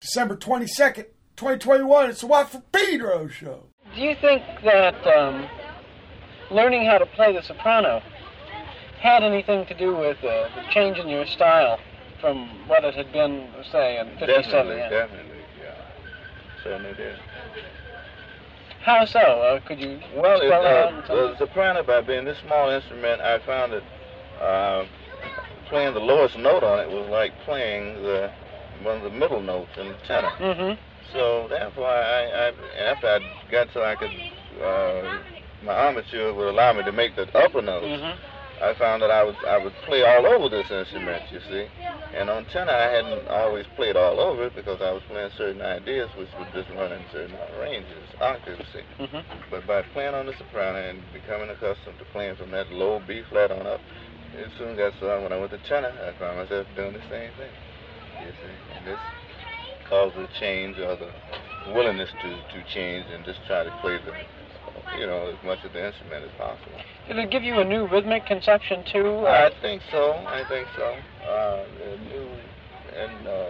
December 22nd, 2021. It's the Watt from Pedro show. Do you think that um, learning how to play the soprano had anything to do with uh, the change in your style from what it had been, say, in 57? Definitely, yeah? definitely, yeah. Certainly did. How so? Uh, could you Well, it, spell that uh, some- the soprano, by being this small instrument, I found that uh, playing the lowest note on it was like playing the one of the middle notes in the tenor. Mhm. So therefore, I, I after I got so I could, uh, my armature would allow me to make the upper notes. Mhm. I found that I would I would play all over this instrument, you see. And on tenor, I hadn't always played all over it because I was playing certain ideas which would just run in certain ranges, octaves, see. Mhm. But by playing on the soprano and becoming accustomed to playing from that low B flat on up, it soon got so when I went to tenor, I found myself doing the same thing. You see, this caused a change or the willingness to, to change and just try to play the, you know, as much of the instrument as possible. Did it give you a new rhythmic conception too? I Uh, think so. I think so. Uh, a new and uh,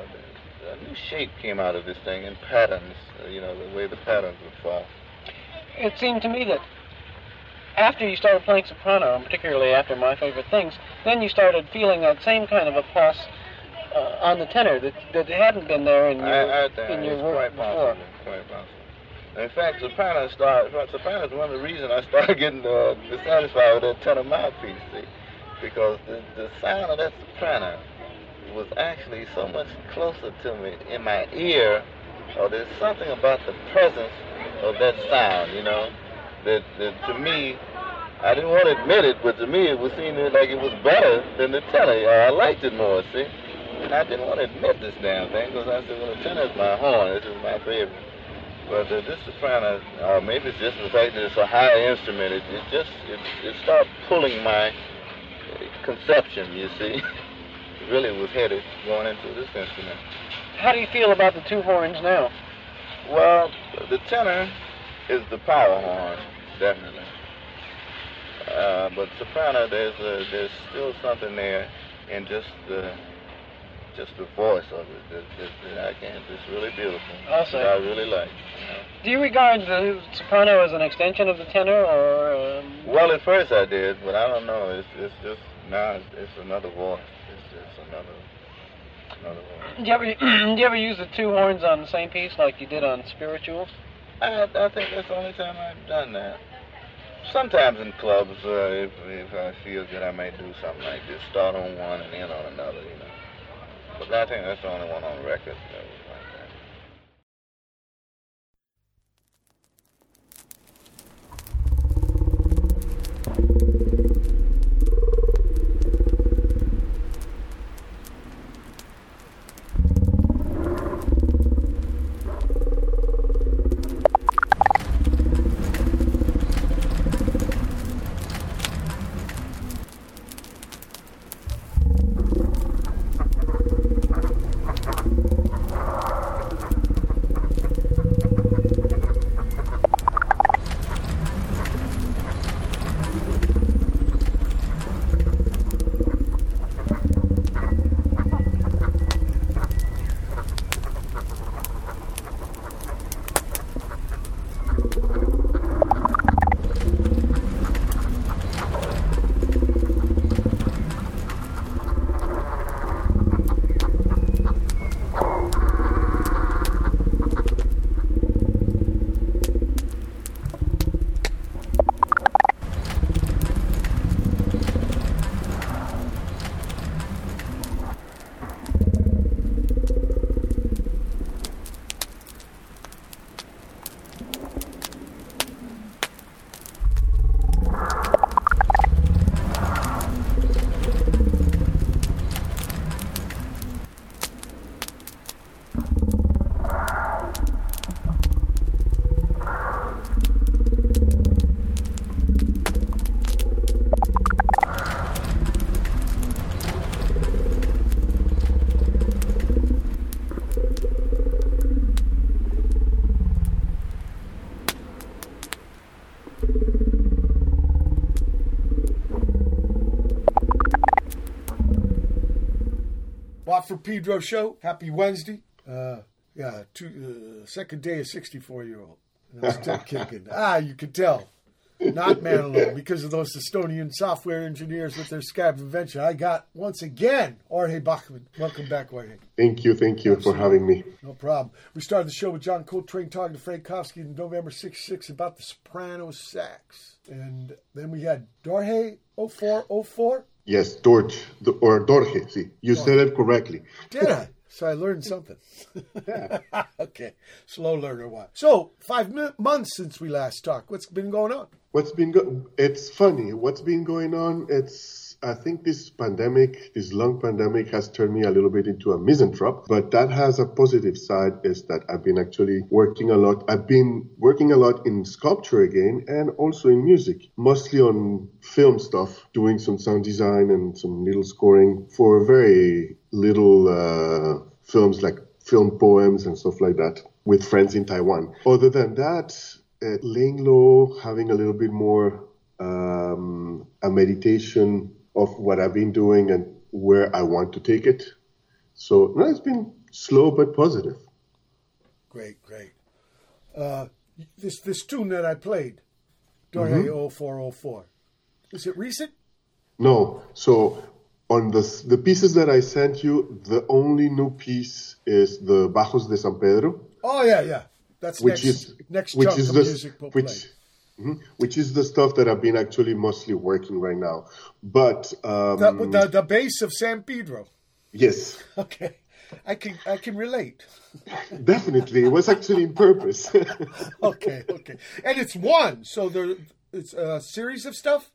a new shape came out of this thing and patterns. Uh, you know, the way the patterns would fall. it seemed to me that after you started playing soprano, and particularly after My Favorite Things, then you started feeling that same kind of a pulse uh, on the tenor that, that hadn't been there in your, I, I think in your it's work quite before. possible. Quite possible. In fact, soprano started. Soprano is one of the reasons I started getting uh, dissatisfied with that tenor mouthpiece. See, because the the sound of that soprano was actually so much closer to me in my ear. Or there's something about the presence of that sound, you know, that, that to me, I didn't want to admit it, but to me it was seeming like it was better than the tenor. Uh, I liked it more, see. And I didn't want to admit this damn thing because I said, well, the tenor is my horn. This is my favorite. But uh, this soprano, uh, maybe it's just the fact that it's a high instrument. It, it just it, it started pulling my conception. You see, it really was headed going into this instrument. How do you feel about the two horns now? Well, the tenor is the power horn, definitely. Uh, but soprano, there's a, there's still something there in just the just the voice of it that, that, that I can't. It's really beautiful. Say. I really like. you know. Do you regard the soprano as an extension of the tenor, or um, Well, at first I did, but I don't know. It's it's just now it's, it's another voice. It's just another another voice. do you ever do you ever use the two horns on the same piece like you did on Spiritual? I I think that's the only time I've done that. Sometimes in clubs, uh, if if I feel good, I may do something like this, start on one and end on another, you know. But I think that's the only one on record that was like that. Watt for Pedro show. Happy Wednesday. Uh, Yeah, two, uh, second day of 64 year old. And I'm still kicking. Ah, you could tell. Not Manilow, because of those Estonian software engineers with their Skype invention. I got, once again, Jorge Bachmann. Welcome back, Jorge. Thank you, thank you for having me. No problem. We started the show with John Coltrane talking to Frank Kofsky in November 66 about the soprano sax. And then we had Dorje 0404. Yes, Dorje, or Dorje, see. You said it correctly. Did I? So I learned something. okay, slow learner. What? So five months since we last talked. What's been going on? What's been go- It's funny. What's been going on? It's I think this pandemic, this long pandemic, has turned me a little bit into a misanthrope. But that has a positive side. Is that I've been actually working a lot. I've been working a lot in sculpture again, and also in music, mostly on film stuff, doing some sound design and some little scoring for very little uh, films like film poems and stuff like that with friends in Taiwan. Other than that, uh, laying low, having a little bit more um, a meditation of what I've been doing and where I want to take it. So no, it's been slow but positive. Great, great. Uh, this this tune that I played, mm-hmm. 0404, is it recent? No. So on the the pieces that I sent you, the only new piece is the Bajos de San Pedro. Oh yeah, yeah. That's which next, is next which is the, which. Mm-hmm. Which is the stuff that I've been actually mostly working right now. But um, the, the, the bass of San Pedro. Yes. Okay, I can I can relate. Definitely, it was actually in purpose. okay, okay, and it's one, so there it's a series of stuff.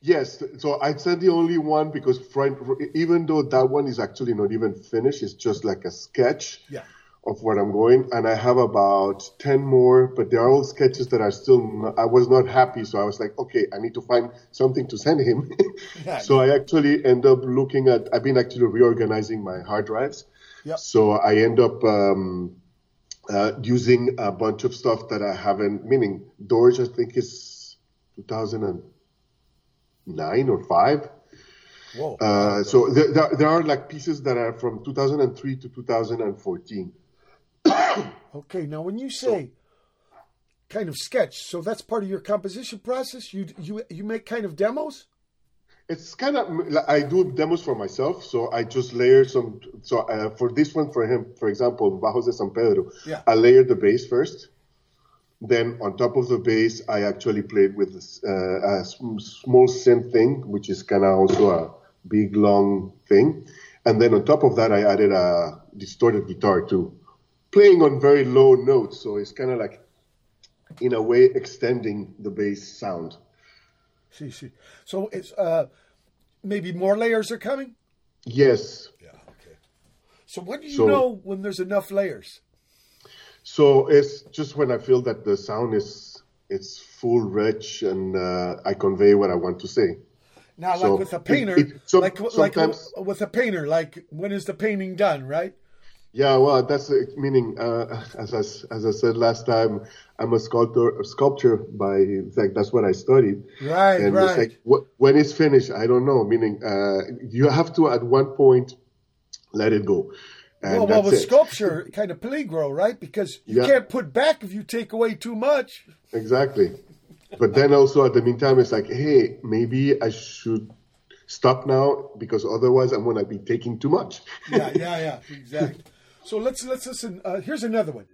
Yes, so I said the only one because friend, even though that one is actually not even finished, it's just like a sketch. Yeah of what I'm going, and I have about ten more, but they're all sketches that are still. Not, I was not happy, so I was like, okay, I need to find something to send him. so I actually end up looking at. I've been actually reorganizing my hard drives. Yep. So I end up um, uh, using a bunch of stuff that I haven't. Meaning, Dorje, I think is 2009 or five. Whoa. Uh, so there, there, are like pieces that are from 2003 to 2014. okay, now when you say kind of sketch, so that's part of your composition process. You you you make kind of demos. It's kind of I do demos for myself, so I just layer some. So uh, for this one, for him, for example, Bajos de San Pedro, yeah. I layer the bass first. Then on top of the bass, I actually played with uh, a small synth thing, which is kind of also a big long thing. And then on top of that, I added a distorted guitar too playing on very low notes, so it's kind of like, in a way, extending the bass sound. See, see. So it's uh, maybe more layers are coming. Yes. Yeah. Okay. So when do you so, know when there's enough layers? So it's just when I feel that the sound is it's full, rich, and uh, I convey what I want to say. Now, so like with a painter, it, it, so, like like with a painter, like when is the painting done, right? Yeah, well, that's meaning uh, as I, as I said last time, I'm a sculptor, a sculptor by in fact that's what I studied. Right, and right. It's like, when it's finished, I don't know. Meaning, uh, you have to at one point let it go. And well, well, with it. sculpture, kind of peligro, right? Because you yeah. can't put back if you take away too much. Exactly. But then also at the meantime, it's like, hey, maybe I should stop now because otherwise I'm gonna be taking too much. yeah, yeah, yeah, exactly. So let's let's listen. Uh, here's another one.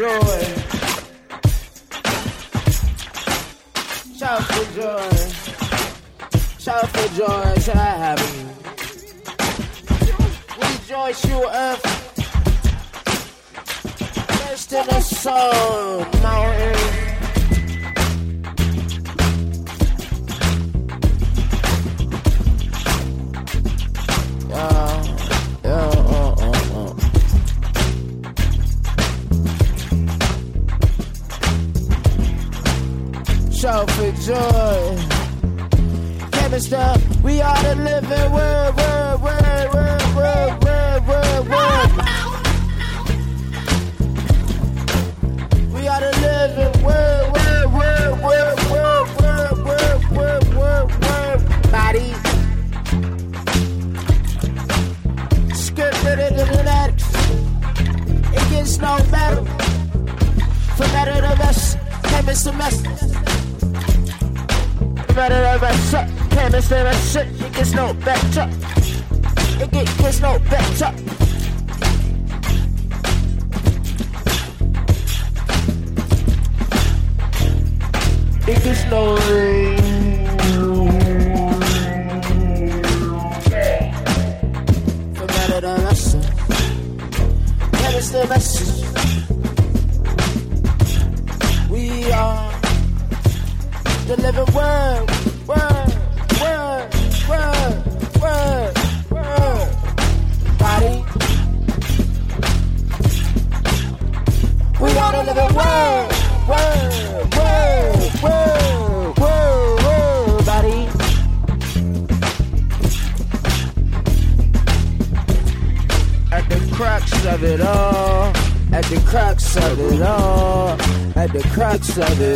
Roy. other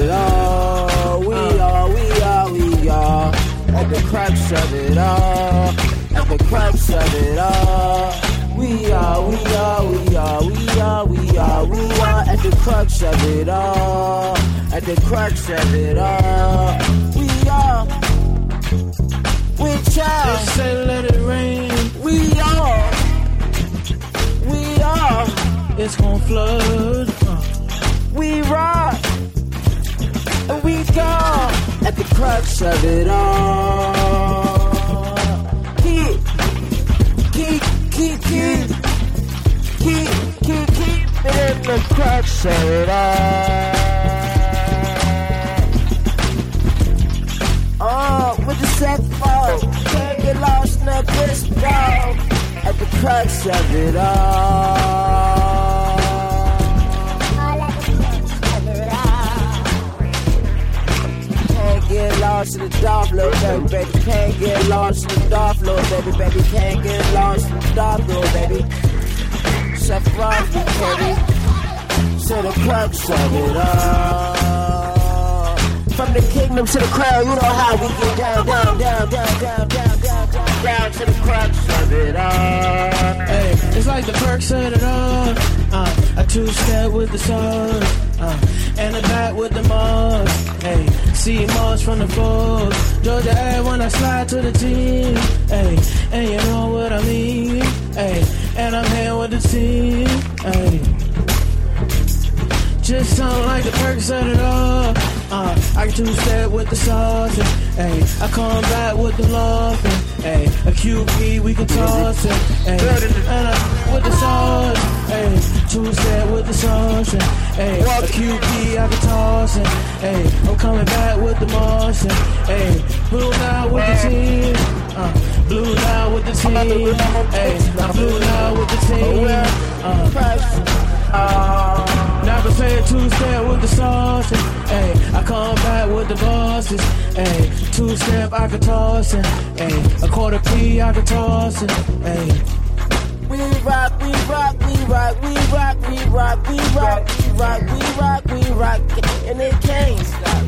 with the bosses. Ayy, two step I could toss it. Ayy, a quarter P I could toss it. Ayy. We rock, we rock, we rock, we rock, we rock, we rock, we rock, we rock, we rock, and it can't stop.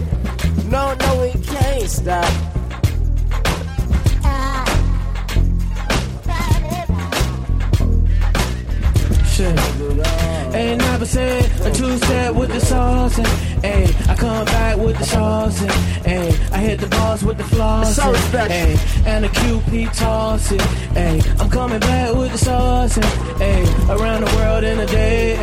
No, no, it can't stop. Shit. Ain't never said a two step with the sauce. And Hey, I come back with the sauce. Hey, I hit the bars with the floss. Hey, and the QP toss it. Hey, I'm coming back with the sauce. Hey, around the world in a day.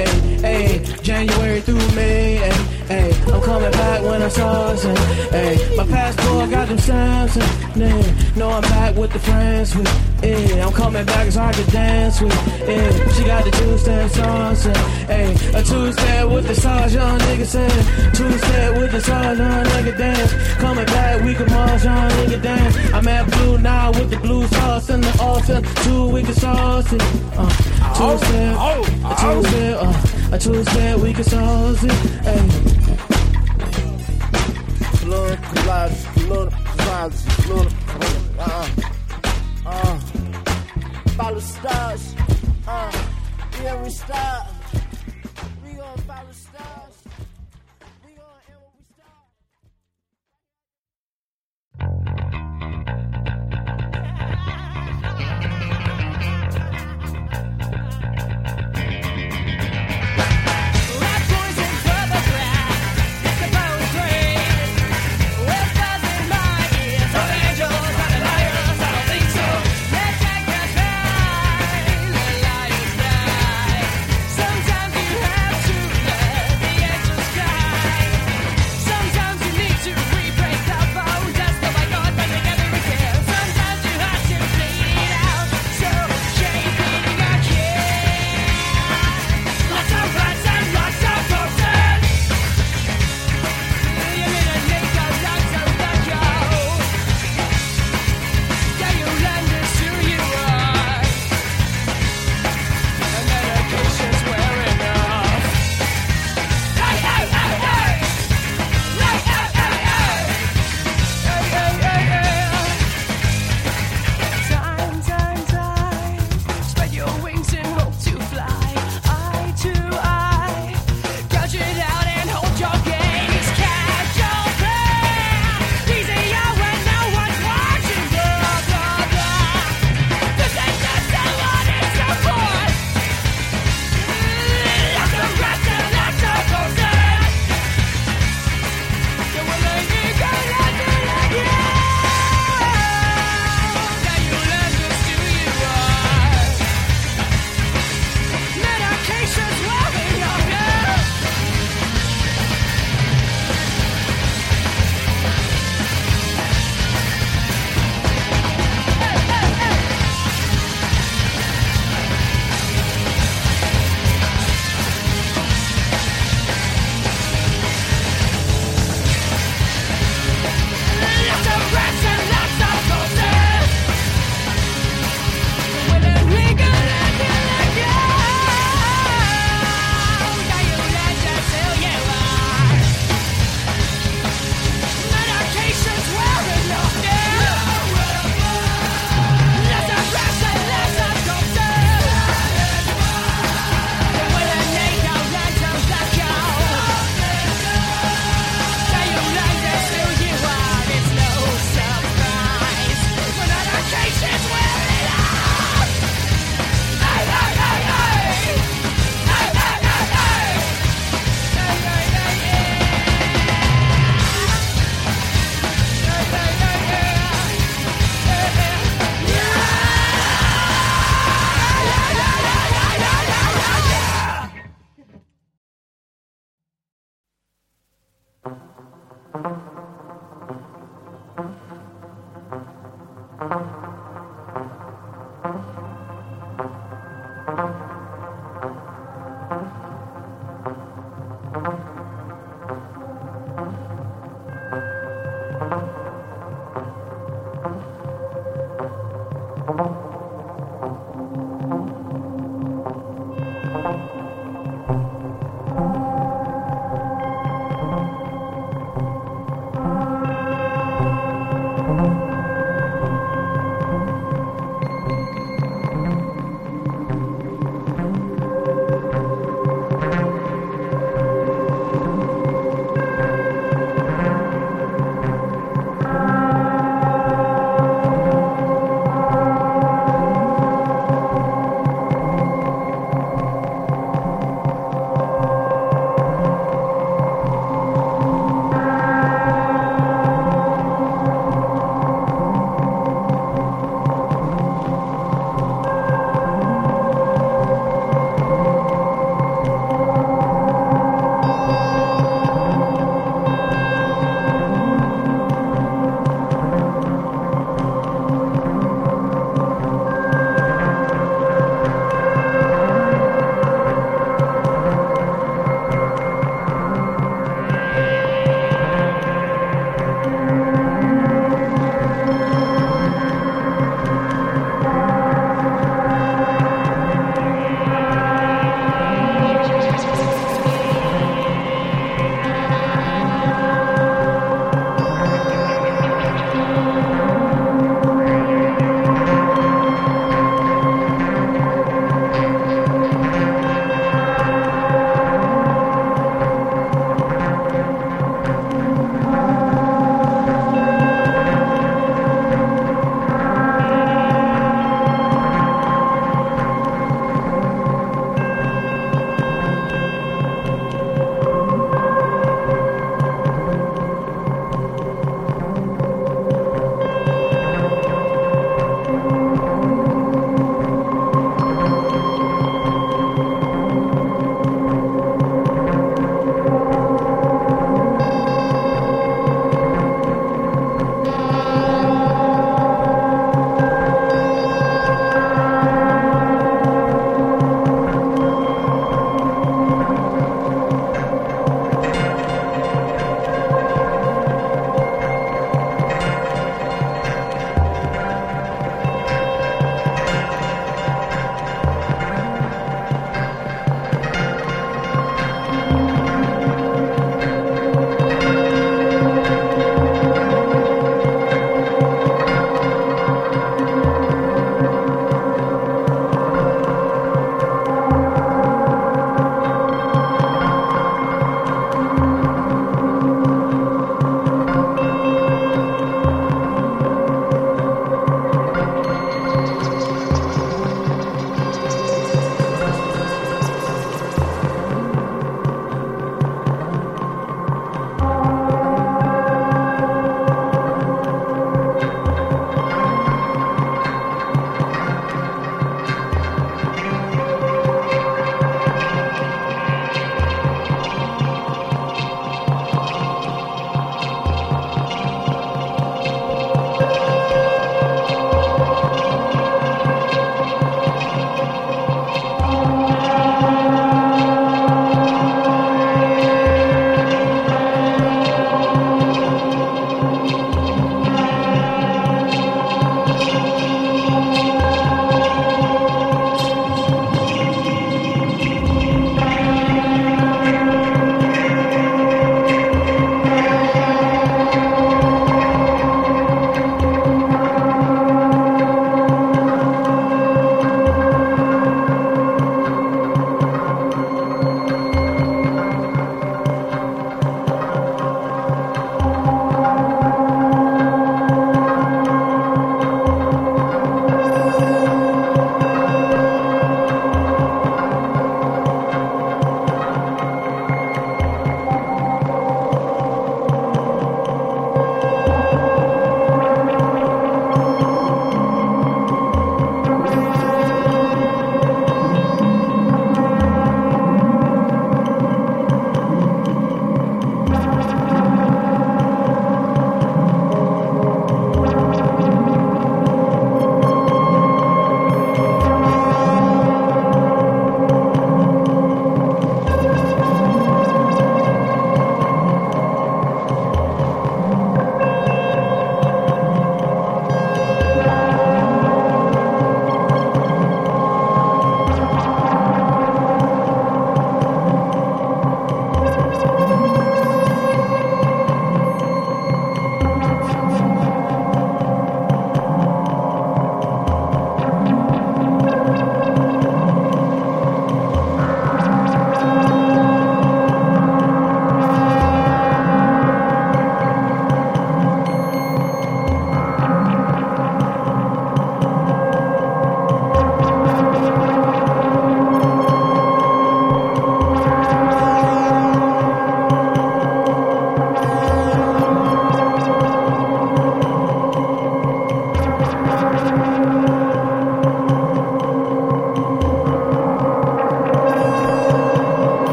Hey, January through May when I'm coming back when I saucing. Hey, my passport got them stamps. and, Yeah, know I'm back with the friends with. Yeah, I'm coming back so I can dance with. Yeah, she got the two step sauce. Hey, a two step with the sauce, young nigga said. Two step with the sauce, young nigga dance. Coming back, we can march, young nigga dance. I'm at blue now with the blue sauce and the altar. Two we can sauce it. Uh, two step, a two step, uh, a two step we can sauce it. Hey. Luna collage, Luna collage, Luna uh, uh, follow stars, uh, we every star,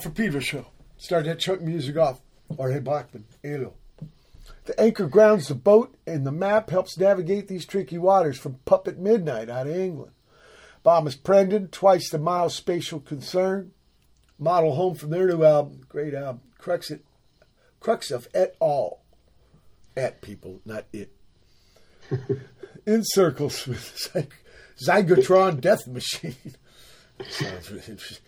From Pedro show. Start that chunk music off. Jorge Bachmann, Hielo. The anchor grounds the boat, and the map helps navigate these tricky waters from Puppet Midnight out of England. Bomis Prendin, twice the mild spatial concern. Model home from their new album, great album, Crux, it, Crux of Et al. At people, not it. Incircles with Zy- Zigatron Death Machine. Sounds really interesting.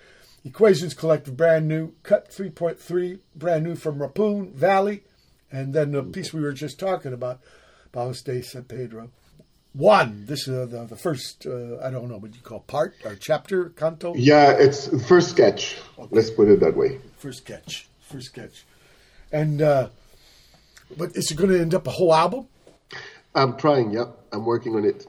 Equations Collective, brand new. Cut 3.3, brand new from Rapoon Valley. And then the piece we were just talking about, Bajos de San Pedro. One. This is uh, the, the first, uh, I don't know what you call part or chapter, canto? Yeah, it's the first sketch. Let's put it that way. First sketch. First sketch. And, uh, but is it going to end up a whole album? I'm trying. Yeah, I'm working on it.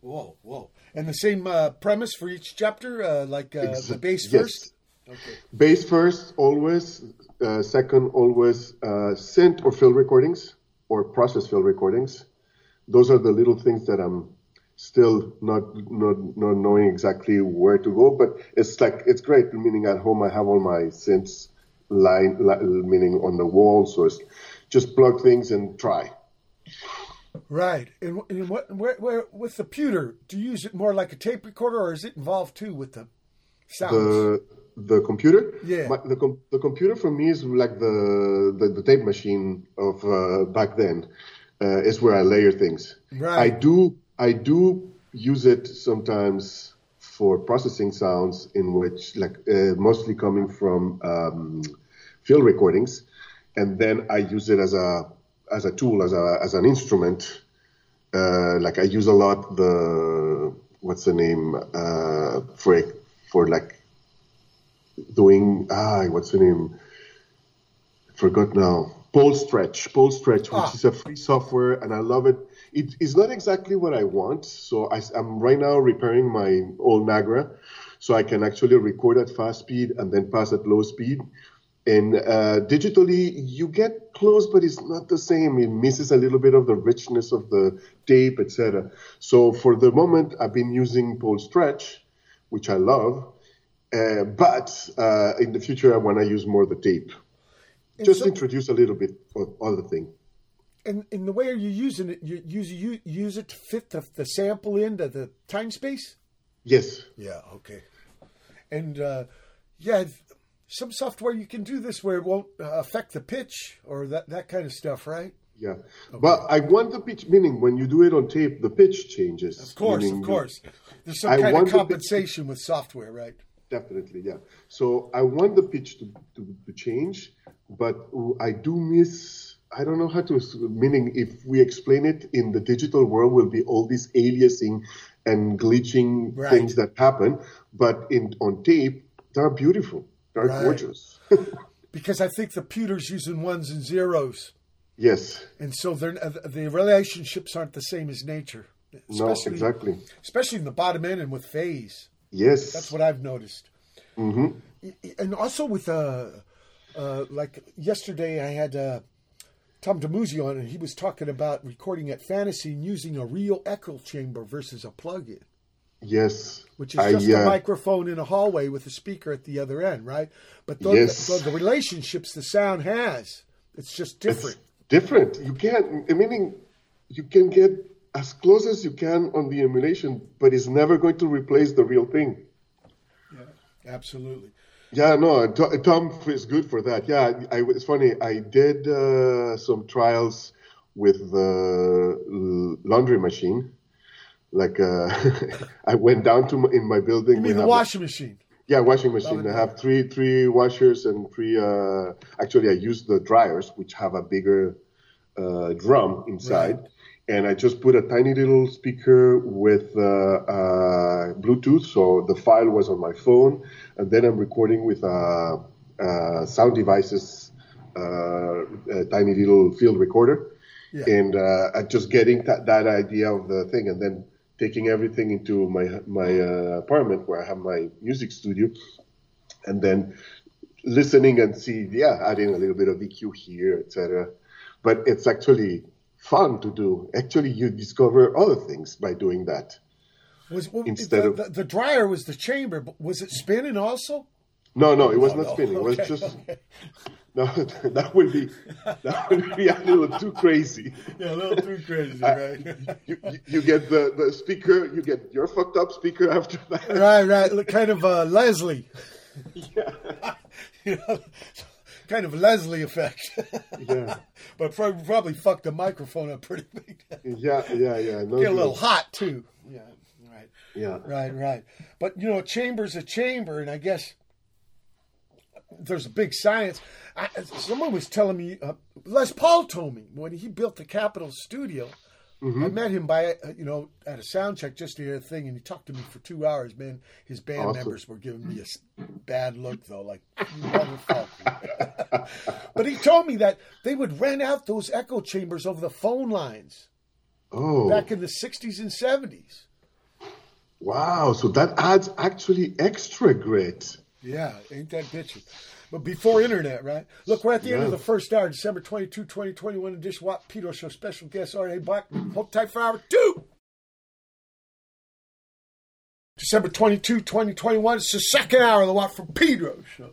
Whoa, whoa. And the same uh, premise for each chapter, uh, like uh, Ex- the bass yes. first? Okay. Bass first, always. Uh, second, always uh, synth or fill recordings or process fill recordings. Those are the little things that I'm still not not not knowing exactly where to go. But it's like it's great. Meaning at home, I have all my synths line, li- meaning on the wall, so it's just plug things and try. Right. And, and what, where, where, with the pewter, do you use it more like a tape recorder or is it involved too with the sounds? the the computer. Yeah. My, the com- the computer for me is like the the, the tape machine of uh, back then. Uh, is where I layer things. Right. I do I do use it sometimes for processing sounds in which like uh, mostly coming from um, field recordings, and then I use it as a as a tool as a as an instrument. Uh, like I use a lot the what's the name uh, for for like doing ah what's the name I forgot now Paulstretch pole stretch which Ah. is a free software and i love it it is not exactly what i want so I, am right now repairing my old nagra so i can actually record at fast speed and then pass at low speed and uh, digitally you get close but it's not the same it misses a little bit of the richness of the tape etc so for the moment i've been using Paulstretch which i love uh, but uh, in the future, I want to use more the tape. Just so- introduce a little bit of other thing. and, in the way you're using it, you use, you use it to fit the, the sample into the time space? Yes, Yeah, okay. And uh, yeah, some software you can do this where it won't uh, affect the pitch or that, that kind of stuff, right? yeah. But I want the pitch, meaning when you do it on tape, the pitch changes. Of course, of course. There's some I kind of compensation with software, right? Definitely, yeah. So I want the pitch to, to, to change, but I do miss. I don't know how to. Meaning, if we explain it in the digital world, will be all this aliasing and glitching Right. things that happen. But in on tape, they're beautiful. They're Right. gorgeous. Because I think the pewter's using ones and zeros. yes. And so they're, uh, the relationships aren't the same as nature. No, exactly. Especially in the bottom end and with phase. Yes. That's what I've noticed. hmm And also with, uh, uh, like yesterday, I had uh, Tom DeMuzio on, and he was talking about recording at Fantasy and using a real echo chamber versus a plug-in, Yes. which is I, just a uh, microphone in a hallway with a speaker at the other end, right? But the, Yes. the, the relationships the sound has, it's just different. It's different. You can't. Meaning, you can get as close as you can on the emulation, but it's never going to replace the real thing. Yeah, absolutely. Yeah, no, Tom is good for that. Yeah, I, it's funny. I did uh, some trials with the laundry machine. Like, uh, I went down to my, in my building. You mean the washing machine? Yeah, washing machine. I have three three washers and three. Uh, actually, I use the dryers, which have a bigger uh, drum inside, and I just put a tiny little speaker with uh, uh, Bluetooth, so the file was on my phone, and then I'm recording with uh, uh, sound devices, uh, a tiny little field recorder, Yeah. and uh, just getting that, that idea of the thing, and then taking everything into my my uh, apartment where I have my music studio, and then listening and see, yeah, adding a little bit of EQ here, etc. But it's actually fun to do. Actually, you discover other things by doing that. Was well, Instead the, of- the, the dryer was the chamber, but was it spinning also? No, no, it was Oh, not no. spinning. It was just okay. No. That would be that would be a little too crazy. Yeah, a little too crazy, right? You, you, you get the, the speaker, you get your fucked up speaker after that. right, right. Kind of uh, Leslie. Yeah. you know, kind of Leslie effect. Yeah. but probably, probably fucked the microphone up pretty big. Yeah, yeah, yeah. No Get a little hot too. Yeah, right. Yeah. Right, right. But you know, a chamber's a chamber, and I guess there's a big science. I, someone was telling me, uh, Les Paul told me when he built the Capitol studio. I met him by uh, you know at a sound check just to hear a thing, and he talked to me for two hours. Man, his band Awesome. members were giving me a bad look though, like motherfucker. but he told me that they would rent out those echo chambers over the phone lines Oh, back in the '60s and '70s. wow. So that adds actually extra grit. Yeah, ain't that bitchy. But before internet, right? Look, we're at the end of the first hour, December 22, 2021 edition Watt Pedro Show. Special guest R.A. Black. Hold tight for hour two. December 22, 2021. It's the second hour of the Watt from Pedro Show.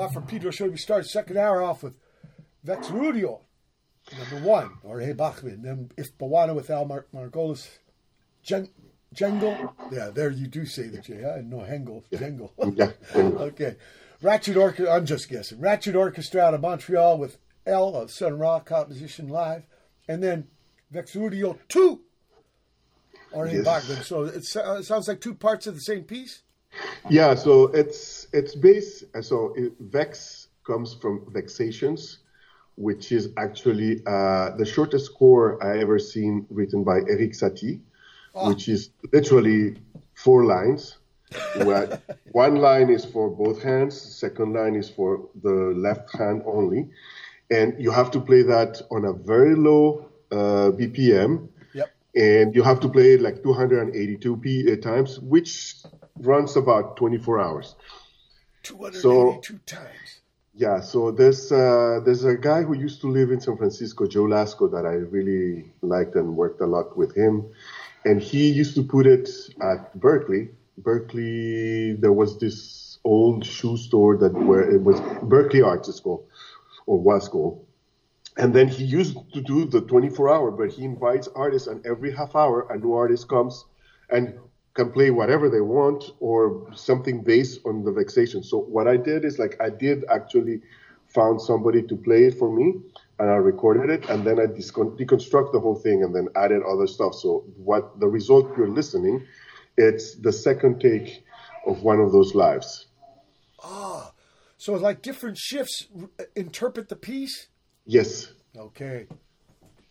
Well, for Pedro should we start second hour off with Vexruido, number one, or Hey Bachmann. Then If Bwana with Al Mar- Margolis. Jen- Jengel. Yeah, there you do say the J. I no Hengel. Jengel. Yeah. okay. Ratchet Orchestra. I'm just guessing. Ratchet Orchestra out of Montreal with El of Sun Ra composition live, and then Vexruido two. Or Hey Yes. Bachmann. So it, so- it sounds like two parts of the same piece. Yeah, so it's it's based. So it, Vex comes from Vexations, which is actually uh, the shortest score I ever seen written by Erik Satie, which is literally four lines. Where one line is for both hands, second line is for the left hand only, and you have to play that on a very low uh, BPM Yep. and you have to play it like 282 p uh, times, which runs about 24 hours. 282 times. Yeah, so there's uh, there's a guy who used to live in San Francisco, Joe Lasco, that I really liked and worked a lot with him, and he used to put it at Berkeley. Berkeley, there was this old shoe store that where it was Berkeley Arts School, or was called. And then he used to do the 24 hour, but he invites artists, and every half hour, a new artist comes and can play whatever they want or something based on the vexation. So what I did is like I did actually found somebody to play it for me, and I recorded it, and then I deconstruct the whole thing, and then added other stuff. So what the result you're listening, it's the second take of one of those lives. Ah, so like different shifts interpret the piece. Yes. Okay.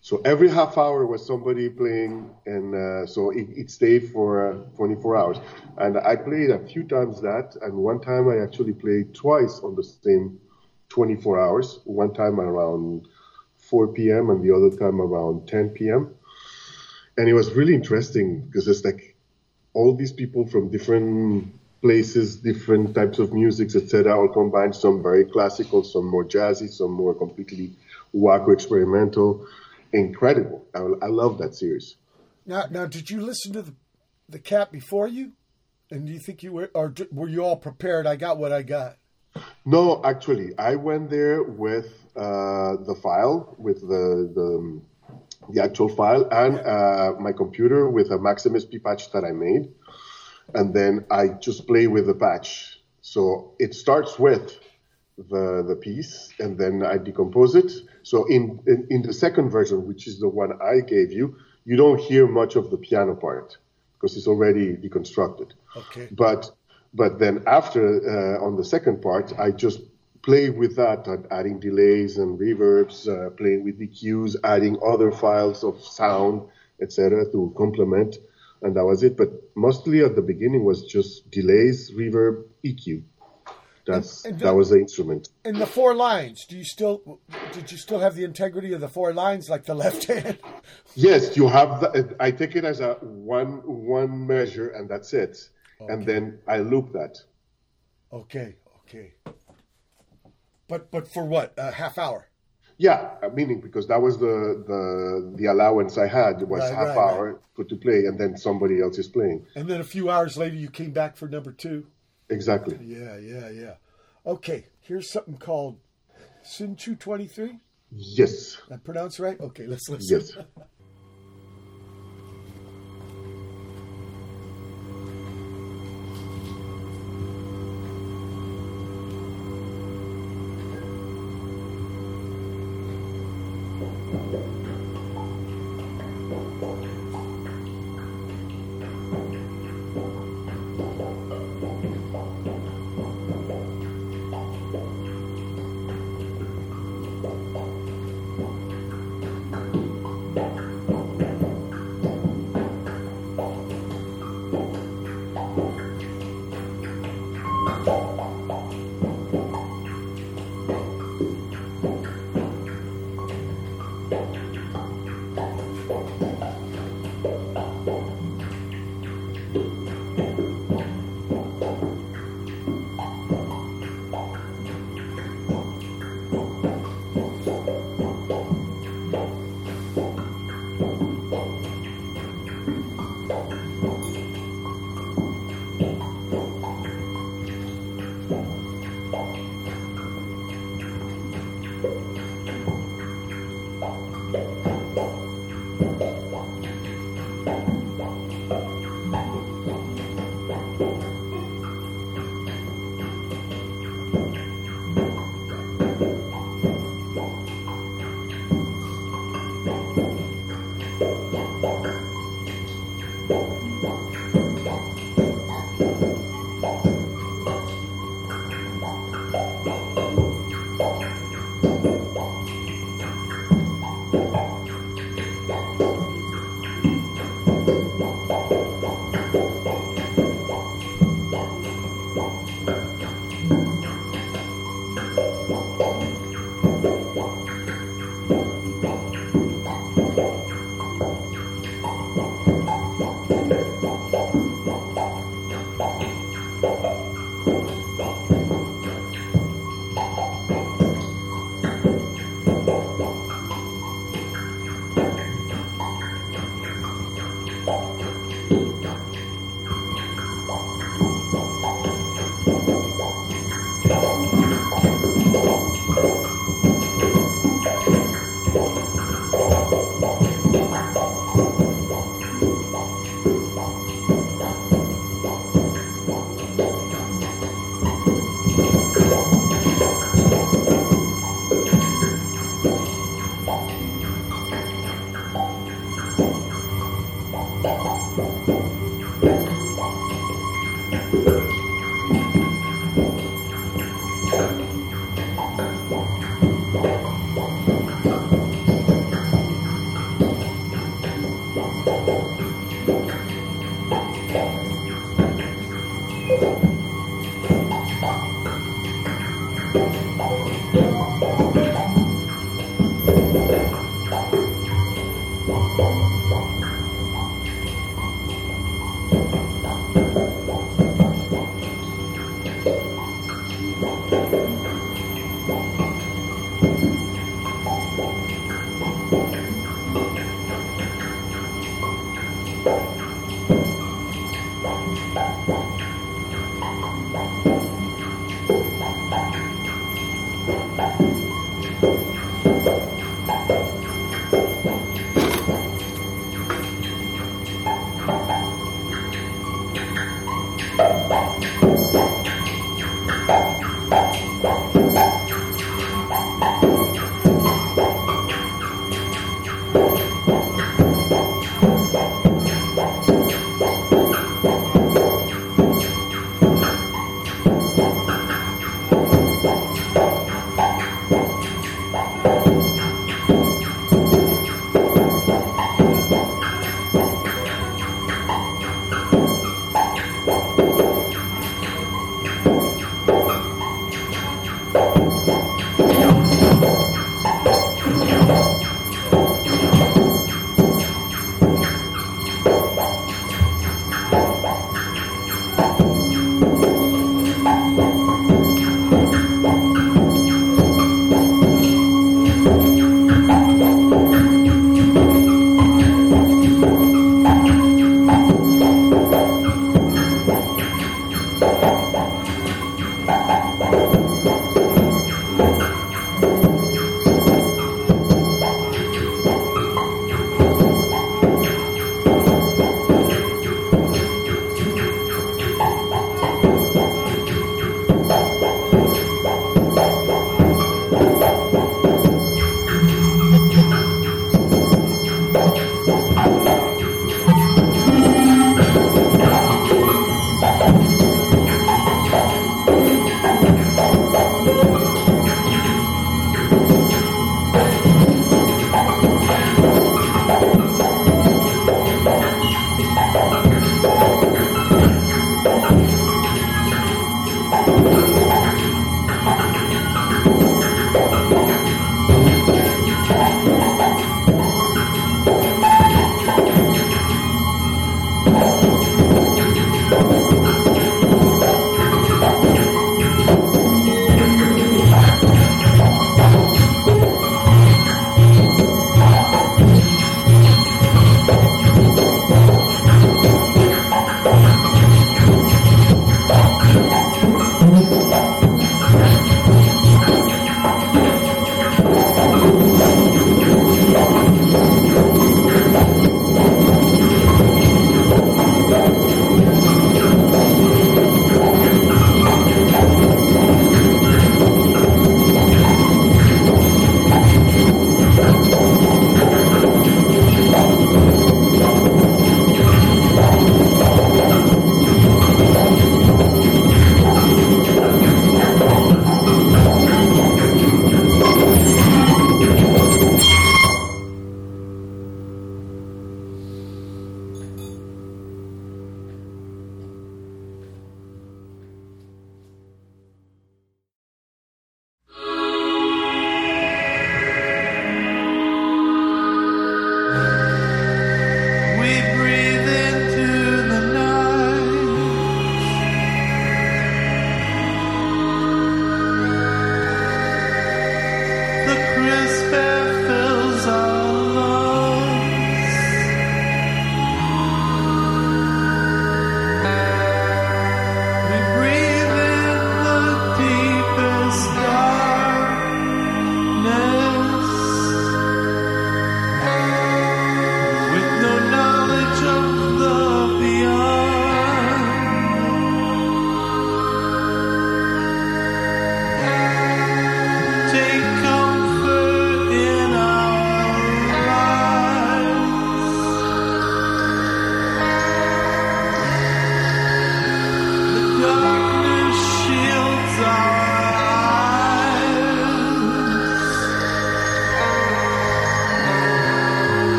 So every half hour was somebody playing, and uh, so it, it stayed for uh, 24 hours. And I played a few times that, and one time I actually played twice on the same 24 hours. One time around 4 p.m. and the other time around 10 p.m. And it was really interesting because it's like all these people from different places, different types of musics, etc., all combined. Some very classical, some more jazzy, some more completely wacko experimental. Incredible! I, I love that series. Now, now, did you listen to the the cat before you? And do you think you were, or were you all prepared? I got what I got. No, actually, I went there with uh, the file, with the the, the actual file, and uh, my computer with a Max MSP patch that I made, and then I just play with the patch. So it starts with the the piece, and then I decompose it. So in, in in the second version, which is the one I gave you, you don't hear much of the piano part because it's already deconstructed. Okay. But but then after uh, on the second part, I just play with that, uh, adding delays and reverbs, uh, playing with EQs, adding other files of sound, etc., to complement, and that was it. But mostly at the beginning was just delays, reverb, EQ. That's And- and that was the instrument. In the four lines, do you still did you still have the integrity of the four lines, like the left hand? Yes, you have. The, I take it as a one one measure, and that's it. Okay. And then I loop that. Okay, okay. But but for what? A half hour. Yeah, meaning because that was the the the allowance I had was Right, half right, hour put to play, and then somebody else is playing. And then a few hours later, you came back for number two. Exactly. Yeah, yeah, yeah. Okay, here's something called Hsinchu 23. Yes. I pronounce right? Okay, let's listen. Yes.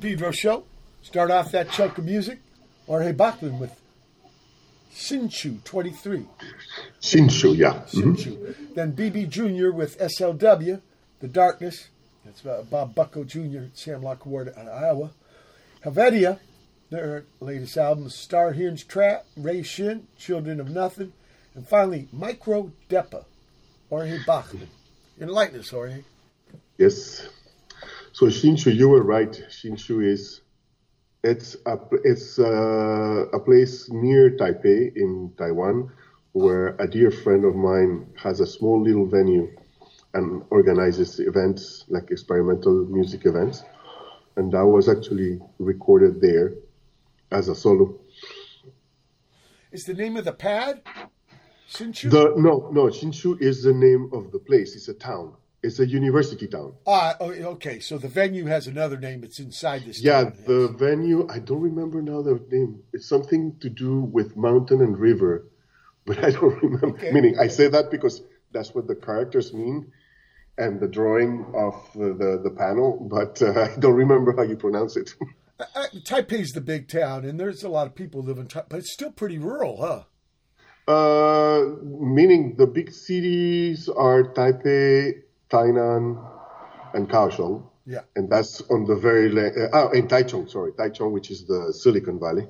Pedro show. Start off that chunk of music. Jorge Bachmann with Hsinchu 23. Shinshu, yeah. Mhm. Then BB Jr. with SLW, The Darkness. That's uh, Bob Bucko Jr. at Sam Locke Ward out of Iowa. Helvetia, their latest album, Star Hinge Trap, Ray Shinn, Children of Nothing. And finally, Micro Depa, Jorge Bachmann. Enlighten us, Jorge. Yes. So Shinshu, you were right. Shinshu is it's a it's uh, a place near Taipei in Taiwan, where a dear friend of mine has a small little venue and organizes events like experimental music events, and that was actually recorded there as a solo. Is the name of the pad? Hsinchu? The no no Shinshu is the name of the place. It's a town. It's a university town. Ah, oh, okay. So the venue has another name. It's inside this. Yeah, town. the venue, I don't remember now the name. It's something to do with mountain and river, but I don't remember. Okay. Meaning, I say that because that's what the characters mean and the drawing of uh, the, the panel, but uh, I don't remember how you pronounce it. Uh, Taipei's the big town, and there's a lot of people live in Taipei, but it's still pretty rural, huh? uh, meaning the big cities are Taipei, Tainan, and Kaohsiung. Yeah. and that's on the very la- uh, oh, in Taichung, sorry, Taichung, which is the Silicon Valley.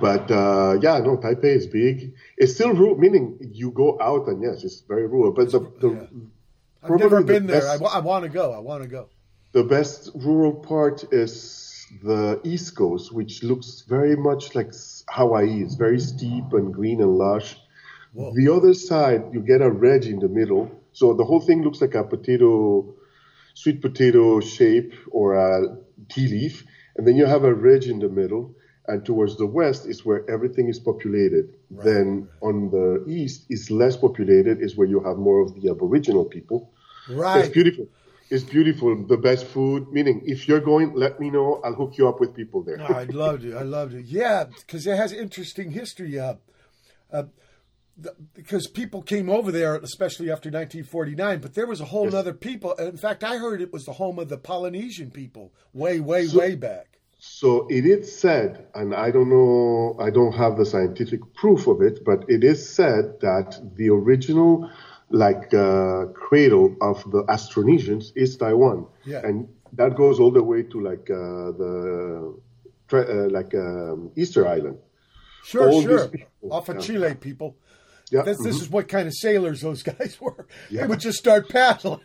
But uh, yeah, no, Taipei is big. It's still rural, meaning you go out and yes, it's very rural. But the, the Yeah. I've never the been there. best- I, want to go. I want to go. the best rural part is the East Coast, which looks very much like Hawaii. It's very steep and green and lush. Whoa. The other side, you get a ridge in the middle. So the whole thing looks like a potato, sweet potato shape or a tea leaf. And then you have a ridge in the middle. And towards the west is where everything is populated. Then on the east is less populated, is where you have more of the Aboriginal people. Right. It's beautiful. It's beautiful. The best food. Meaning, if you're going, let me know. I'll hook you up with people there. I'd love to. I love to. Yeah, because it has interesting history. Uh, uh, the, because people came over there, especially after 1949, but there was a whole Yes. other people. In fact, I heard it was the home of the Polynesian people way, way, So- way back. So it is said, and I don't know, I don't have the scientific proof of it, but it is said that the original, like, uh, cradle of the Austronesians is Taiwan, Yeah. and that goes all the way to like uh, the, uh, like um, Easter Island. Sure, All sure. Off of yeah. Chile, people. Yeah, This, this mhm. is what kind of sailors those guys were. They would just start paddling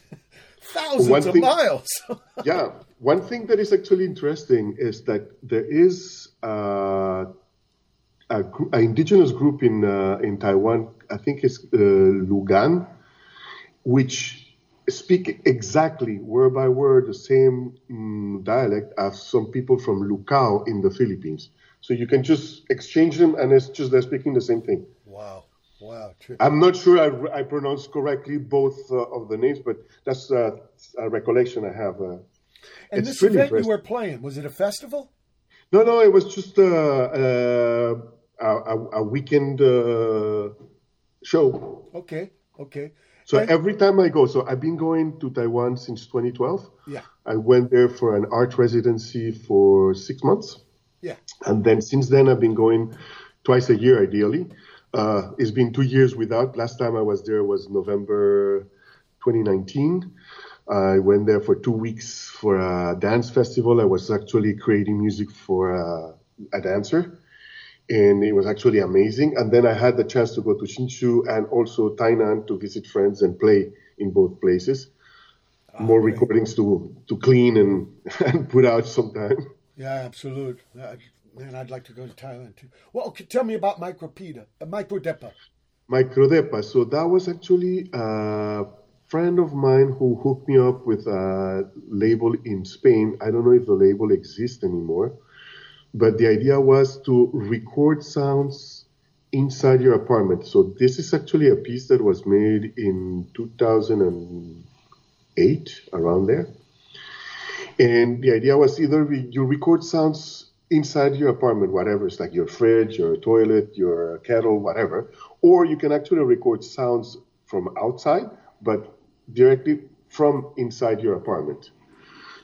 thousands One of thing- miles. yeah. One thing that is actually interesting is that there is uh, a, a indigenous group in uh, in Taiwan. I think it's uh, Lugan, which speak exactly word by word the same mm, dialect as some people from Lucao in the Philippines. So you can just exchange them, and it's just they're speaking the same thing. Wow. Trippy. I'm not sure I, I pronounced correctly both uh, of the names, but that's uh, a recollection I have. Uh, And it's this really event you were playing, was it a festival? No, no, it was just uh, uh, a, a, a weekend uh, show. Okay. Okay. So And- every time I go, so I've been going to Taiwan since 2012. Yeah. I went there for an art residency for six months. Yeah. And then since then, I've been going twice a year, ideally. Uh, it's been two years without. Last time I was there was November 2019. I went there for two weeks for a dance festival. I was actually creating music for uh, a dancer, and it was actually amazing. And then I had the chance to go to Hsinchu and also Tainan to visit friends and play in both places. More great. recordings to to clean and, and put out sometime. Yeah, absolute. Man, I'd like to go to Thailand too. Well, okay, tell me about Micropeda, uh, Microdepa. Microdepa. So that was actually a friend of mine who hooked me up with a label in Spain. I don't know if the label exists anymore, but the idea was to record sounds inside your apartment. So this is actually a piece that was made in 2008, around there. And the idea was either you record sounds inside your apartment, whatever, it's like your fridge, your toilet, your kettle, whatever, or you can actually record sounds from outside, but directly from inside your apartment.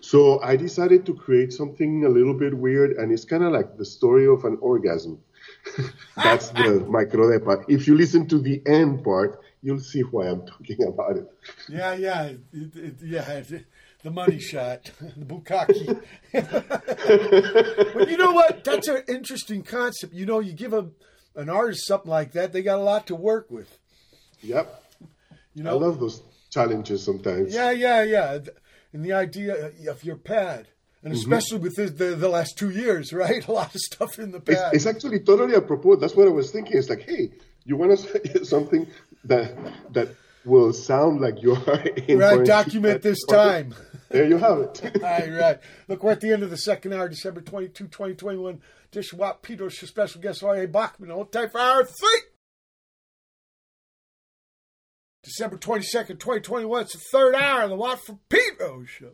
So I decided to create something a little bit weird, and it's kind of like the story of an orgasm. That's the microdepa. If you listen to the end part, you'll see why I'm talking about it. Yeah, yeah, it, it, yeah. The money shot, the bukkake. but you know what? That's an interesting concept. You know, you give a, an artist something like that, they got a lot to work with. Yep. You know, I love those challenges sometimes. Yeah, yeah, yeah. And the idea of your pad, and mm-hmm. especially with the, the, the last two years, right? A lot of stuff in the It's, pad. it's actually totally apropos. That's what I was thinking. It's like, hey, you want to something that that will sound like you are in right, document this time. There you have it. All right, right. Look, we're at the end of the second hour, December 22, 2021. Dish Watt Peter, special guest R.A. Bachmann. Hold tight for hour three. December 22nd, 2021. It's the third hour of the Watt for Pedro oh, show.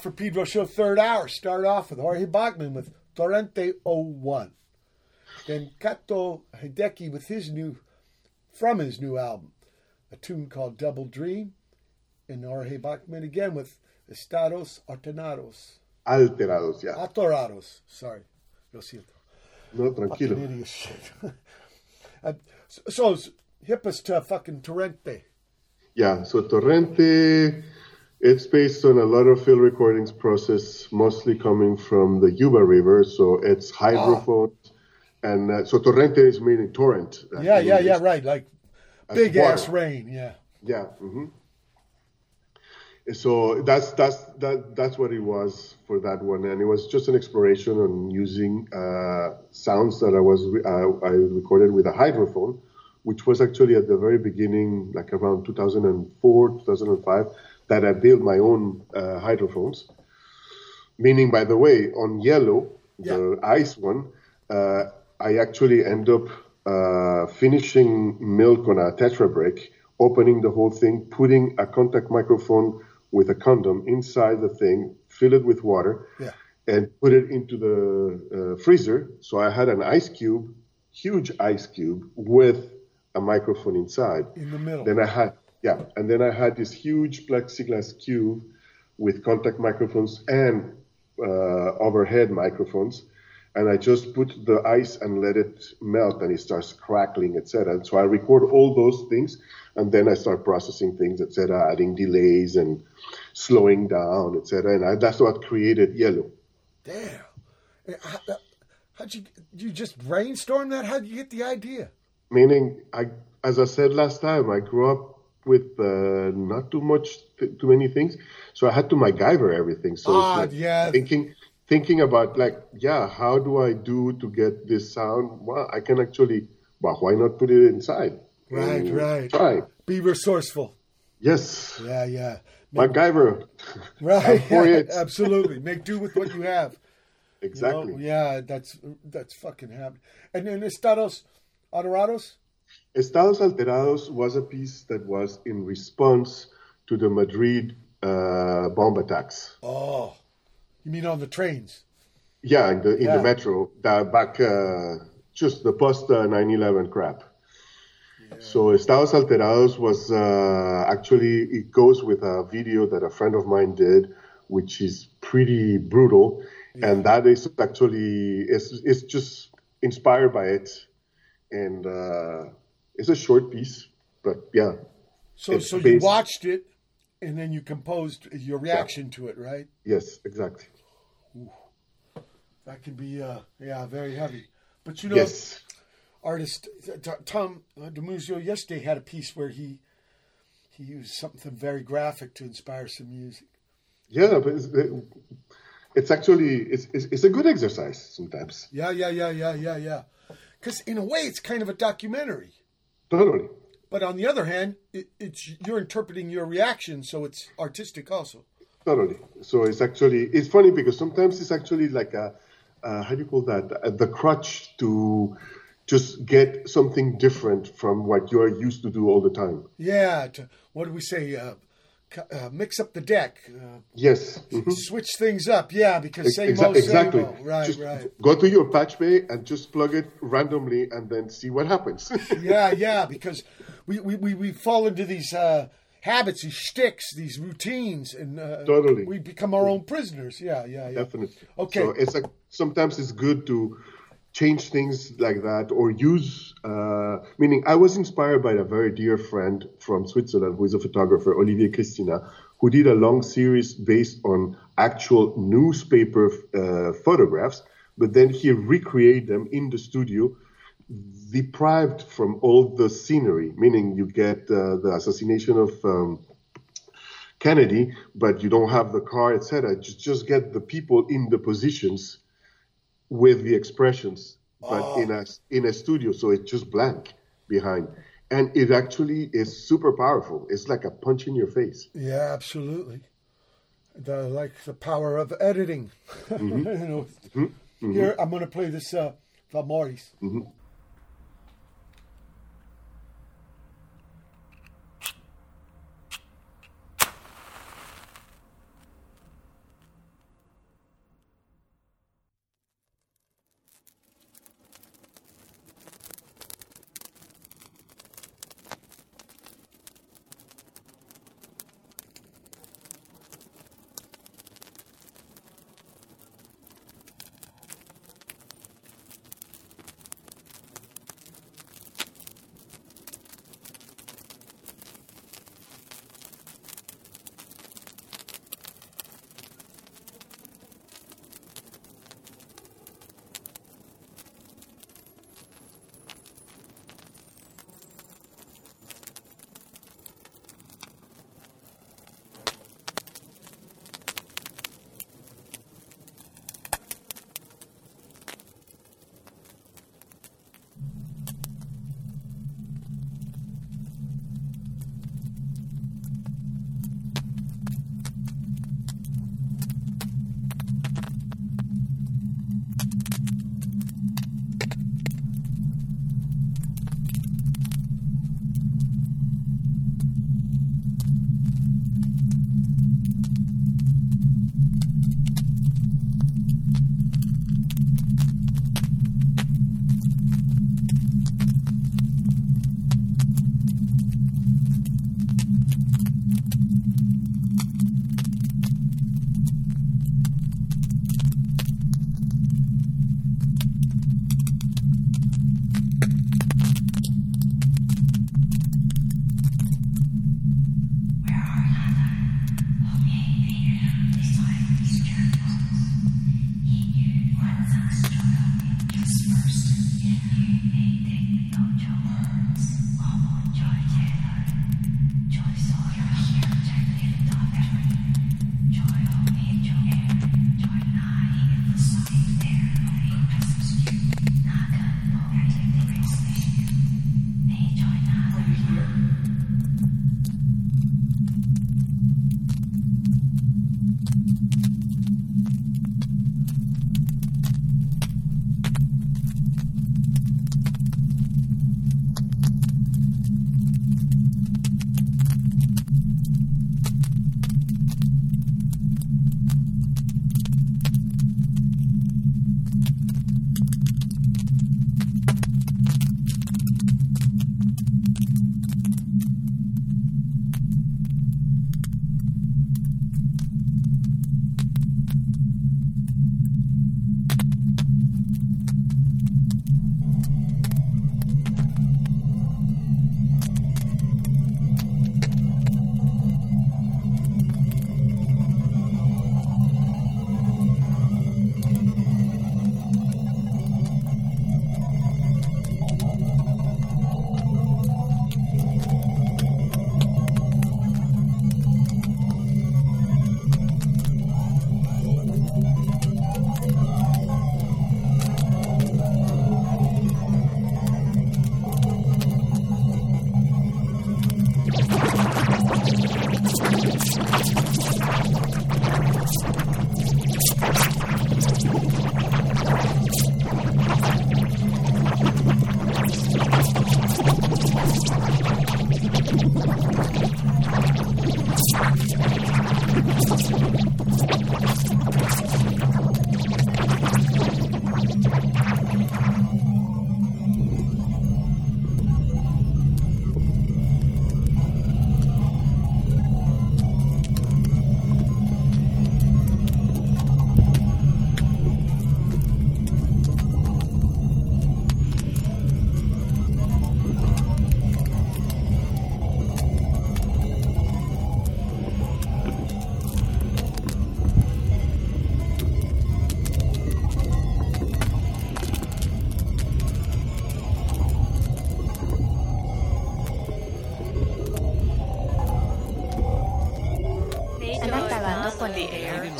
For Pedro Show third hour. Start off with Jorge Bachmann with Torrente 01. Then Kato Hideki with his new, from his new album, a tune called Double Dream. And Jorge Bachmann again with Estados Alternados. Alterados, yeah. Atorados. Sorry. Lo siento. No, Fucking tranquilo. idiot shit. Uh, so, so hip us to fucking Torrente. Yeah, so Torrente, it's based on a lot of field recordings process, mostly coming from the Yuba River. So it's hydrophones. And uh, so Torrente is meaning torrent. uh, Yeah, yeah, yeah, right. Like big ass rain. Yeah. Yeah. Mm-hmm. So that's that's that that's what it was for that one, and it was just an exploration on using uh, sounds that I was uh, I recorded with a hydrophone, which was actually at the very beginning, like around 2004, 2005, that I build my own uh, hydrophones. Meaning, by the way, on Hielo, the ice one, uh, I actually end up uh, finishing milk on a Tetra brick, opening the whole thing, putting a contact microphone with a condom inside the thing, fill it with water, Yeah. and put it into the uh, freezer. So I had an ice cube, huge ice cube, with a microphone inside. In the middle. Then I had, yeah, and then I had this huge plexiglass cube with contact microphones and uh, overhead microphones. And I just put the ice and let it melt, and it starts crackling, etc. So I record all those things, and then I start processing things, etc., adding delays and slowing down, etc. And I, that's what created Hielo. Damn. Eh, How, how'd you you just brainstorm that? How'd you get the idea? meaning I, as I said last time, I grew up with uh, not too much, too many things, so I had to MacGyver everything. So it's Ah, like yeah. thinking, thinking about like, yeah, how do I do to get this sound? Well, I can actually, well, why not put it inside? Right, And right. Try. Be resourceful. Yes, Yeah, yeah. MacGyver. Right. it. Absolutely. Make do with what you have. You know? Exactly. Yeah, that's that's fucking happening. And then Estados Adorados? Estados Alterados was a piece that was in response to the Madrid uh, bomb attacks. Oh. You mean on the trains? Yeah, in the in Yeah. the metro, the back, uh, just the post uh, 9/11 crap. So Estados Alterados was uh, actually it goes with a video that a friend of mine did, which is pretty brutal, and that is actually it's it's just inspired by it, and uh, it's a short piece, but yeah, So so you watched it and then you composed your reaction to it, right? yes, exactly, That can be uh yeah, very heavy. But you know yes. artist Tom uh, Dimuzio yesterday had a piece where he he used something very graphic to inspire some music. Yeah, but it's, it's actually it's, it's it's a good exercise sometimes. Yeah, yeah, yeah, yeah, yeah, yeah. Because in a way, it's kind of a documentary. Totally. But on the other hand, it, it's you're interpreting your reaction, so it's artistic also. Totally. So it's actually it's funny because sometimes it's actually like a uh, how do you call that the crutch to just get something different from what you are used to do all the time. Yeah. To, what do we say? Uh, uh, mix up the deck. Uh, Yes. Mhm. Switch things up. Yeah, because same exa- old, exactly. same old. Right, Just right. Go to your patch bay and just plug it randomly and then see what happens. yeah, yeah, because we, we, we, we fall into these uh, habits, these shticks, these routines, and uh, Totally. we become our own prisoners. Yeah, yeah, yeah. Definitely. Okay. So it's like sometimes it's good to change things like that or use. Uh, meaning, I was inspired by a very dear friend from Switzerland who is a photographer, Olivier Christinat, who did a long series based on actual newspaper uh, photographs, but then he recreated them in the studio deprived from all the scenery, meaning you get uh, the assassination of um, Kennedy, but you don't have the car, etc. Just just get the people in the positions with the expressions, but ah. in a in a studio, so it's just blank behind, and it actually is super powerful. It's like a punch in your face. Yeah, absolutely. The like the power of editing. Mm-hmm. You know, mm-hmm. Mm-hmm. Here, I'm going to play this uh, Valmories. こ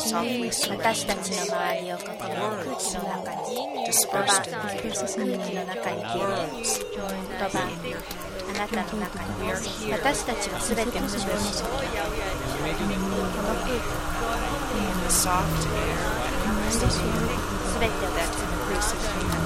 私たちの周りを囲む空気の中に言葉空気の中に消える言葉あなたの中に私たちは全ての中心この空気全てを包む空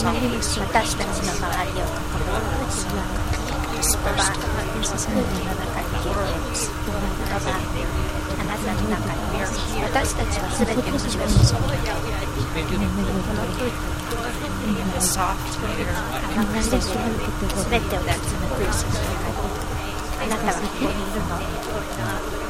私たちの周りを囲む空気の中に言葉の中に消える。言葉あなたの中に私たちは全ての中心この空気私たちは全てを包む空気あなたはここにいる。の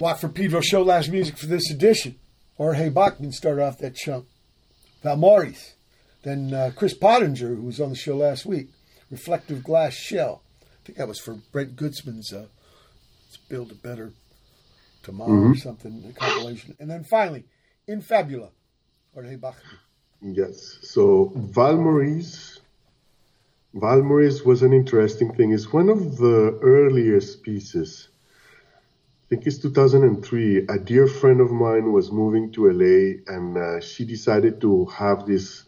Watt from Pedro show last music for this edition. Jorge Bachmann started off that chunk. Valmories. Then uh, Chris Pottinger, who was on the show last week. Reflective Glass Shell. I think that was for Brent Goodsman's uh, Let's Build a Better Tomorrow or Mhm. something, a compilation. And then finally, In Fabula. Jorge Bachmann. Yes. So Valmories, Valmories was an interesting thing. It's one of the earliest pieces. I think it's 2003. A dear friend of mine was moving to LA, and uh, she decided to have this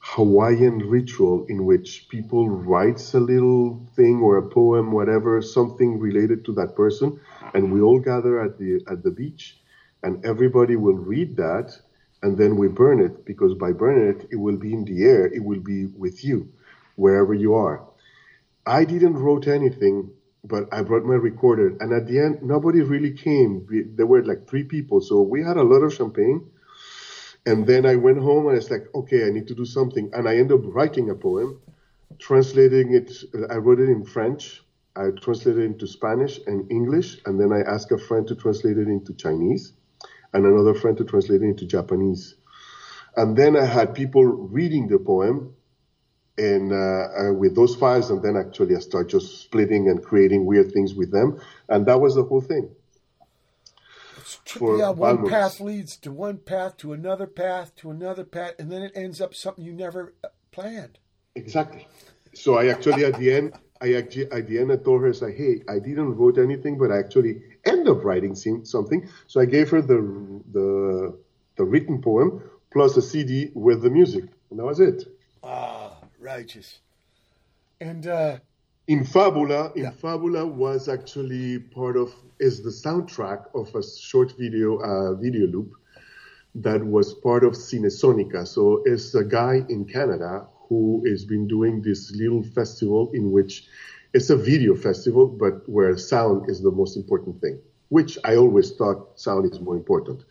Hawaiian ritual in which people writes a little thing or a poem, whatever, something related to that person, and we all gather at the at the beach, and everybody will read that, and then we burn it because by burning it, it will be in the air, it will be with you, wherever you are. I didn't wrote anything, but I brought my recorder, and at the end, nobody really came. We- There were like three people, so we had a lot of champagne. And then I went home and it's like, okay, I need to do something. And I ended up writing a poem, translating it. I wrote it in French. I translated it into Spanish and English. And then I asked a friend to translate it into Chinese and another friend to translate it into Japanese. And then I had people reading the poem and uh, uh, with those files. And then actually I started just splitting and creating weird things with them. And that was the whole thing. Yeah, one path leads to one path to another path to another path, and then it ends up something you never uh, planned. Exactly. So I actually at the end, I actually at the end I told her, I said, hey, I didn't wrote anything, but I actually end up writing something. So I gave her the the the written poem plus a CD with the music, and that was it. Ah, righteous. And uh, In Fabula, in Fabula was actually part of is the soundtrack of a short video uh, video loop that was part of Cinesonika. So it's a guy in Canada who has been doing this little festival in which it's a video festival, but where sound is the most important thing. Which I always thought sound is more important.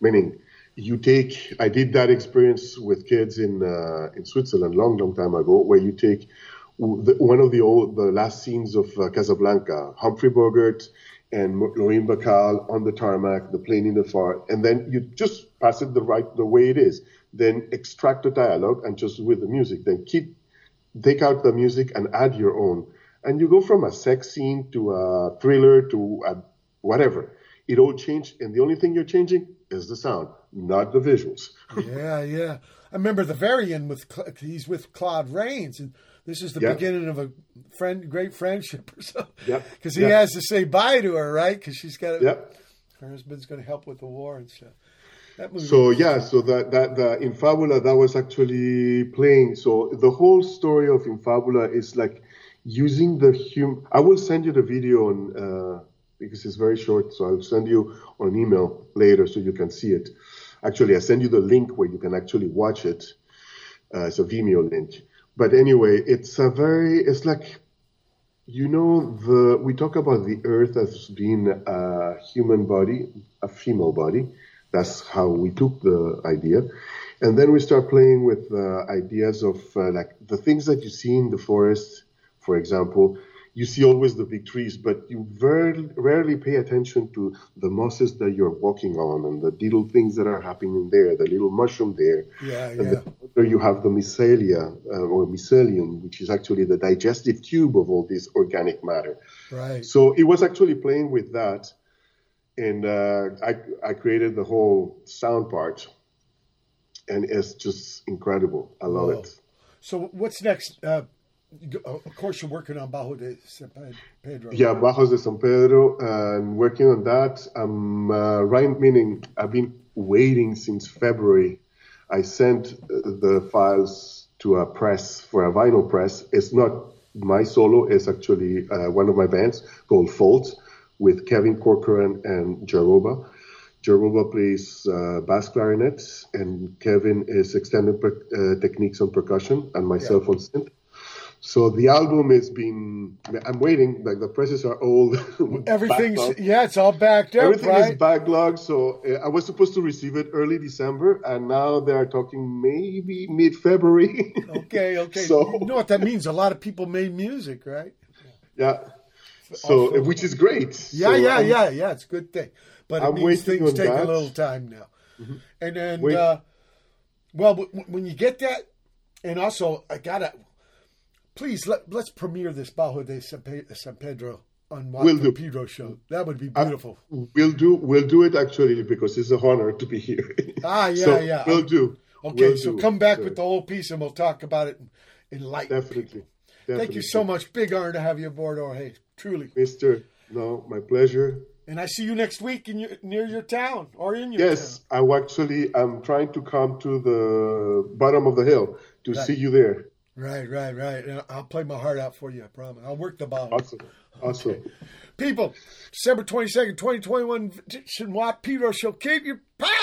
Meaning, you take. I did that experience with kids in uh, in Switzerland long, long time ago, where you take one of the old, the last scenes of uh, Casablanca, Humphrey Bogart and Lorraine Bacall on the tarmac, the plane in the far, and then you just pass it the right the way it is. Then extract the dialogue and just with the music. Then keep take out the music and add your own, and you go from a sex scene to a thriller to a whatever. It all changed, and the only thing you're changing is the sound, not the visuals. yeah, yeah. I remember the very end with he's with Claude Rains, and this is the beginning of a friend, great friendship or something. Yeah. Because he has to say bye to her, right? Because she's got Yep. her husband's going to help with the war and stuff. That movie. So yeah, so that that the In Fabula that was actually playing. So the whole story of In Fabula is like using the hum. I will send you the video on uh, because it's very short. So I'll send you on email later so you can see it. Actually, I send you the link where you can actually watch it. Uh, it's a Vimeo link. But anyway, it's a very. It's like you know the we talk about the earth as being a human body a female body that's how we took the idea and then we start playing with uh, ideas of uh, like the things that you see in the forest for example you see always the big trees but you very rarely pay attention to the mosses that you're walking on and the little things that are happening there the little mushroom there Yeah, and yeah. then there you have the mycelia uh, or mycelium, which is actually the digestive tube of all this organic matter. Right. So it was actually playing with that, and uh, I I created the whole sound part, and it's just incredible. I love Whoa. it. So what's next? Uh, of course, you're working on Bajo de San Pedro. Yeah, Bajos de San Pedro, and working on that. I'm uh, right, meaning I've been waiting since February. I sent uh, the files to a press for a vinyl press. It's not my solo; it's actually uh, one of my bands called Fault with Kevin Corcoran and Jaroba. Jaroba plays uh, bass clarinet, and Kevin is extended per- uh, techniques on percussion, and myself on synth. So the album has been. I'm waiting. Like the presses are old. Everything's yeah, it's all backed up, Everything right? is backlogged. So uh, I was supposed to receive it early December, and now they are talking maybe mid February. okay, okay. So- you know what that means? A lot of people made music, right? yeah. So, Also- which is great. Yeah, So yeah, I'm- yeah, yeah. It's a good thing, but it I'm means things take a that. Mm-hmm. little time now. And then, uh, well, when you get that, and also I gotta please let let's premiere this Bajo de San, Pe- San Pedro on Juan Will do. Pedro show. That would be I- beautiful. We'll do. We'll do it actually because it's an honor to be here. ah, yeah, So, yeah. We'll do. Okay, We'll so do. come back Sure. with the whole piece, and we'll talk about it in light. Definitely. Thank you so much. Big honor to have you aboard, Jorge. Truly. Mister. No, my pleasure. And I see you next week in your, near your town or in your Yes, I will actually. I'm trying to come to the bottom of the hill to Right. see you there. Right, right, right. And I'll play my heart out for you. I promise. I'll work the ball. Awesome. Awesome. People, December 22nd, 2021, Chinois Pedro Show. Keep your power.